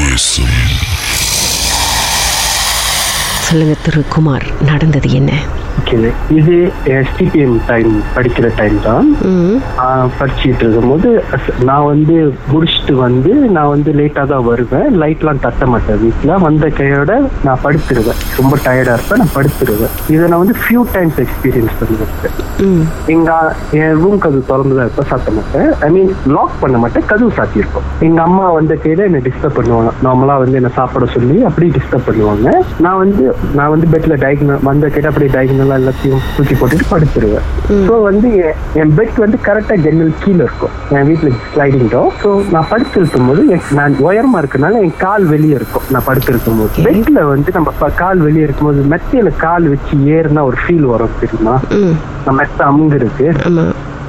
தேசம் சொல்லுங்க திரு குமார் நடந்தது என்ன? இது எஸ்டிபிஎம் டைம் படிக்கிற டைம் தான். படிச்சுட்டு இருக்கும்போது அஸ்- நான் வந்து முடிச்சுட்டு வந்து நான் வந்து லேட்டாக தான் வருவேன். லைட்லாம் தட்ட மாட்டேன் வீட்டில் வந்த கையோட நான் படுத்துருவேன். ரொம்ப டயர்டாக இருப்பேன் நான் படுத்துருவேன். இதை நான் வந்து ஃபியூ டைம்ஸ் எக்ஸ்பீரியன்ஸ் பண்ணிருக்கேன் ம். எங்க என் ரூம் கதவு திறந்துதான் இருப்ப சாத்த மாட்டேன். ஐ மீன் லாக் பண்ண மாட்டேன் கதவு சாத்தியிருப்போம் எங்க அம்மா வந்த கையில என்ன டிஸ்டர்ப் பண்ணுவாங்க. நார்மலா வந்து என்ன சாப்பிட சொல்லி அப்படியே டிஸ்டர்ப் பண்ணுவாங்க. நான் வந்து நான் வந்து பெட்ல டயக்னல் வந்த கையில அப்படியே டயக்னலா எல்லாத்தையும் தூக்கி போட்டுட்டு படுத்துருவேன். ஸோ வந்து என்- பெட் வந்து கரெக்டா ஜன்னல் கீழே இருக்கும். என் வீட்டுல ஸ்லைடிங் டோர் ஸோ நான் படுத்திருக்கும் போது நான் உயரமா இருக்கனால என் கால் வெளியே இருக்கும். நான் படுத்திருக்கும் போது. பெட்ல வந்து நம்ம கால் வெளியே இருக்கும்போது மெத்தையில கால் வச்சு ஏறுனா ஒரு ஃபீல் வரும் தெரியுமா? நம்ம மெத்த அமுங்கிருக்கு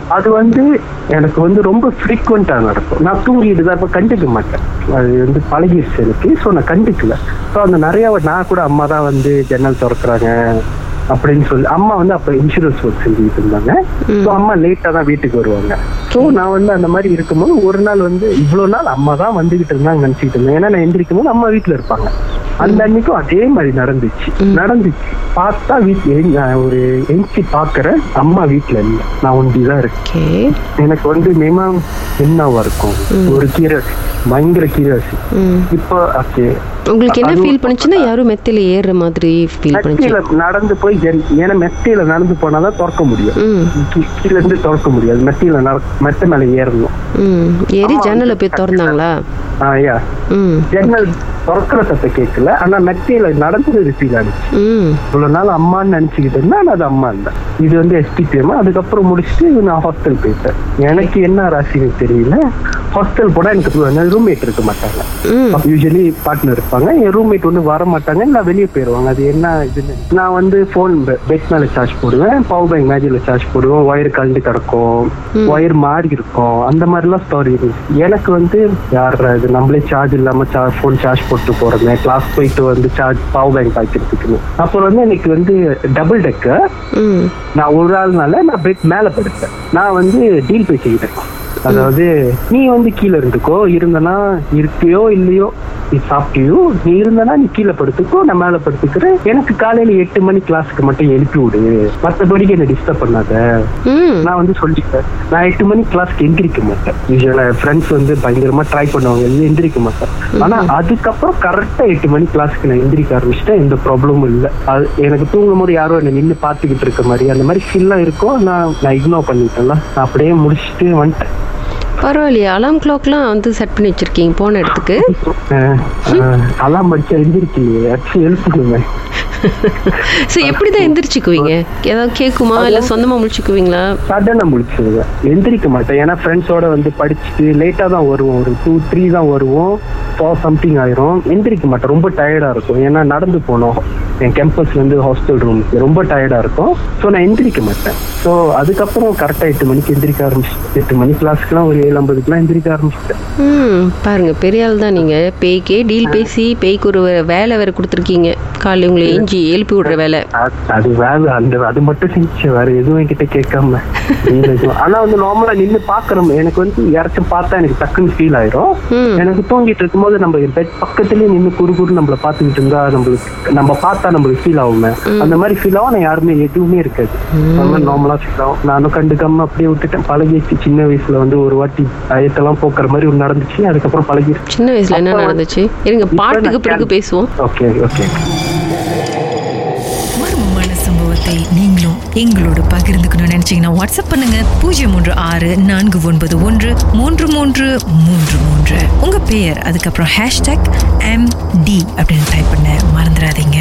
அது வந்து எனக்கு வந்து ரொம்ப ஃப்ரீக்வெண்டா நடக்கும். நான் தூங்கிட்டு தான் இருப்பேன். கண்டுக்க மாட்டேன். அது வந்து பழகிடுச்சு எனக்கு. ஸோ நான் கண்டுக்கல. ஸோ அந்த நிறைய நான் கூட அம்மா தான் வந்து ஜன்னல் திறக்கிறாங்க. அப்படின்னு சொல்லி அம்மா வந்து அப்ப இன்சூரன்ஸ் ஒர்க் செஞ்சுட்டு இருந்தாங்க. ஸோ அம்மா லேட்டா தான் வீட்டுக்கு வருவாங்க. ஸோ நான் வந்து அந்த மாதிரி இருக்கும்போது ஒரு நாள் வந்து இவ்வளவு நாள் அம்மா தான் வந்துகிட்டு இருந்தாங்க நினைச்சிட்டு இருந்தேன். ஏன்னா நான் எந்திரிக்கும் போது அம்மா வீட்டுல இருப்பாங்க. அந்த அன்னைக்கும் அதே மாதிரி நடந்துச்சு. நடந்துச்சு. பார்த்தா வீட்டுல ஒரு எஞ்சி பாக்குறேன் அம்மா வீட்டுல இல்லை. நான் ஒண்டிதான் இருக்கேன். எனக்கு வந்து மினிமம் என்னவா இருக்கும்? ஒரு கீரை பயங்கர கீரை இப்போ ஓகே உங்களுக்கு என்ன ஃபீல் பண்ணுச்சுன்னா யாரும் மெத்தையில ஏறுற மாதிரி ஃபீல் பண்ணுச்சு. நடந்து போய் ஏன்னா மெத்தையில நடந்து போனாதான் திறக்க முடியும். கீழ இருந்து திறக்க முடியாது. மெத்தையில மெத்தை மேல ஏறணும். ஏறி ஜன்னலை போய் திறந்தாங்களா? ஜன்னல் திறக்கிற சத்தம் கேட்கல. ஆனா மெத்தையில நடந்தது ஃபீல் ஆனிச்சு இவ்வளவு நாள் அம்மான்னு நினைச்சுக்கிட்டு இருந்தேன் ஆனா அது அம்மா இல்ல. இது வந்து எஸ்டிபிஎம். அதுக்கப்புறம் முடிச்சுட்டு நான் ஹாஸ்டல் போயிட்டேன். எனக்கு என்ன ராசின்னு தெரியல. ஹாஸ்டல் போனா எனக்கு ரூம்மேட் இருக்க மாட்டாங்க. யூஸ்வலி பார்ட்னர் இருப்பாங்க. என் ரூம்மேட் வந்து வர மாட்டாங்க நான் வெளியே போயிடுவாங்க அது என்ன இதுன்னு. நான் வந்து ஃபோன் பெட் மேல சார்ஜ் போடுவேன். பவர் பேங்க் மேஜில சார்ஜ் போடுவேன். ஒயர் கழண்டு கிடக்கும். ஒயர் மாறி இருக்கும். அந்த மாதிரிலாம் ஸ்டோரி இருந்துச்சு எனக்கு வந்து யார் இது? நம்மளே சார்ஜ் இல்லாம ஃபோன் சார்ஜ் போட்டு போறேன் கிளாஸ் போயிட்டு வந்து சார்ஜ் பவர் பேங்க் பாய்க்கிறதுக்கு அப்புறம் வந்து எனக்கு வந்து டபுள் டெக்கர் ம். நான் ஒரு ஆள்னால நான் பெட் மேல படுத்தேன். நான் வந்து டீல் பேசிக்கிட்டேன் அதாவது நீ வந்து கீழே இருந்துக்கோ இருந்தனா இருப்பியோ இல்லையோ நீ சாப்பிட்டியோ நீ இருந்தனா நீ கீழே படுத்துக்கோ நான் மேல படுத்துக்கிறேன். எனக்கு காலையில எட்டு மணி கிளாஸுக்கு மட்டும் எழுப்பி விடு. மற்றபடிக்கு என்ன டிஸ்டர்ப் பண்ணாத. நான் வந்து சொல்லிட்டேன் நான் எட்டு மணி கிளாஸ்க்கு எந்திரிக்க மாட்டேன். யூஸ்வலா ஃப்ரெண்ட்ஸ் வந்து பயங்கரமா ட்ரை பண்ணுவாங்க. இது எந்திரிக்க மாட்டேன். ஆனா அதுக்கப்புறம் கரெக்டா எட்டு மணி கிளாஸ்க்கு நான் எந்திரிக்க ஆரம்பிச்சிட்டேன். எந்த ப்ராப்ளமும் இல்லை. அது எனக்கு தூங்கும் போது யாரோ என்ன நின்று பார்த்துக்கிட்டு இருக்க மாதிரி அந்த மாதிரி ஃபீல்லாம் இருக்கும். நான் நான் இக்னோர் பண்ணிட்டேன்ல. நான் அப்படியே முடிச்சுட்டு வந்துட்டேன். பரவாயில்லையே. அலாம் கிளாக்லாம் வந்து செட் பண்ணி வச்சிருக்கீங்க போன இடத்துக்கு. அலாம் படிச்சா எந்திரிக்கலையே அச்சு எழுப்புக்குவேன் சரி எப்படி தான் எந்திரிச்சுக்குவீங்க? ஏதாவது கேட்குமா இல்லை சொந்தமாக முடிச்சுக்குவீங்களா சடனா முடிச்சிருவேன் எந்திரிக்க மாட்டேன். ஏன்னா ஃப்ரெண்ட்ஸோட வந்து படிச்சுட்டு லேட்டா தான் வருவோம். ஒரு டூ த்ரீ தான் வருவோம். ஃபோர் சம்திங் ஆயிரும். எந்திரிக்க மாட்டேன். ரொம்ப டயர்டா இருக்கும். ஏன்னா நடந்து போனோம். என் கேம்பஸ்ல இருந்து ஹாஸ்டல் ரூமுக்கு ரொம்ப டயர்டா இருக்கும். ஸோ நான் எந்திரிக்க மாட்டேன். ஸோ அதுக்கப்புறம் கரெக்டா எட்டு மணிக்கு எந்திரிக்க ஆரம்பிச்சிட்டேன். எட்டு மணி கிளாஸ்க்குலாம் ஒரு ஏழு ஐம்பதுக்குலாம் எந்திரிக்க ஆரம்பிச்சிட்டேன். பாருங்க பெரிய ஆள் தான் நீங்க. பேய்க்கே டீல் பேசி பேய்க்கு ஒரு வேலை வேற கொடுத்துருக்கீங்க. காலையில் உங்களை ஏஞ்சி எழுப்பி விடுற வேலை. அது- வேலை அந்த அது மட்டும் செஞ்சு வேற எதுவும் என்கிட்ட கேட்காம. ஆனா வந்து நார்மலா நின்னு பாக்குறோம் எனக்கு வந்து யாராச்சும் பார்த்தா எனக்கு டக்குன்னு ஃபீல் ஆயிரும். எனக்கு தூங்கிட்டு இருக்கும்போது நம்ம பெட் பக்கத்துலயே நின்னு குறு குறு நம்மள பாத்துக்கிட்டு இருந்தா நம்மளுக்கு நம்ம பார்த்தா நம்மளுக்கு ஃபீல் ஆகுமே. அந்த மாதிரி ஃபீல் ஆகும் நான் யாருமே எதுவுமே இருக்காது. மாதிரி நார்மலா ஃபீல் ஆகும். நானும் கண்டுக்காம அப்படியே விட்டுட்டேன். பழகிடுச்சு. சின்ன வயசுல வந்து ஒரு வாட்டி பயத்தெல்லாம் போக்குற மாதிரி ஒன்று நடந்துச்சு. அதுக்கப்புறம் பழகிடுச்சு. சின்ன வயசுல என்ன நடந்துச்சு? இருங்க பாட்டுக்கு பிறகு பேசுவோம். ஓகே ஓகே சம்பவத்தை நீங்களும் எங்களோட பகிர்ந்துக்கணும்னு நினைச்சீங்கன்னா வாட்ஸ்அப் பண்ணுங்க. பூஜ்ஜியம் மூன்று ஆறு நான்கு ஒன்பது ஒன்று மூன்று மூன்று மூன்று மூன்று. உங்க பெயர் அதுக்கப்புறம் ஹேஷ்டாக் எம் டி அப்படின்னு டைப் பண்ண மறந்துடாதீங்க.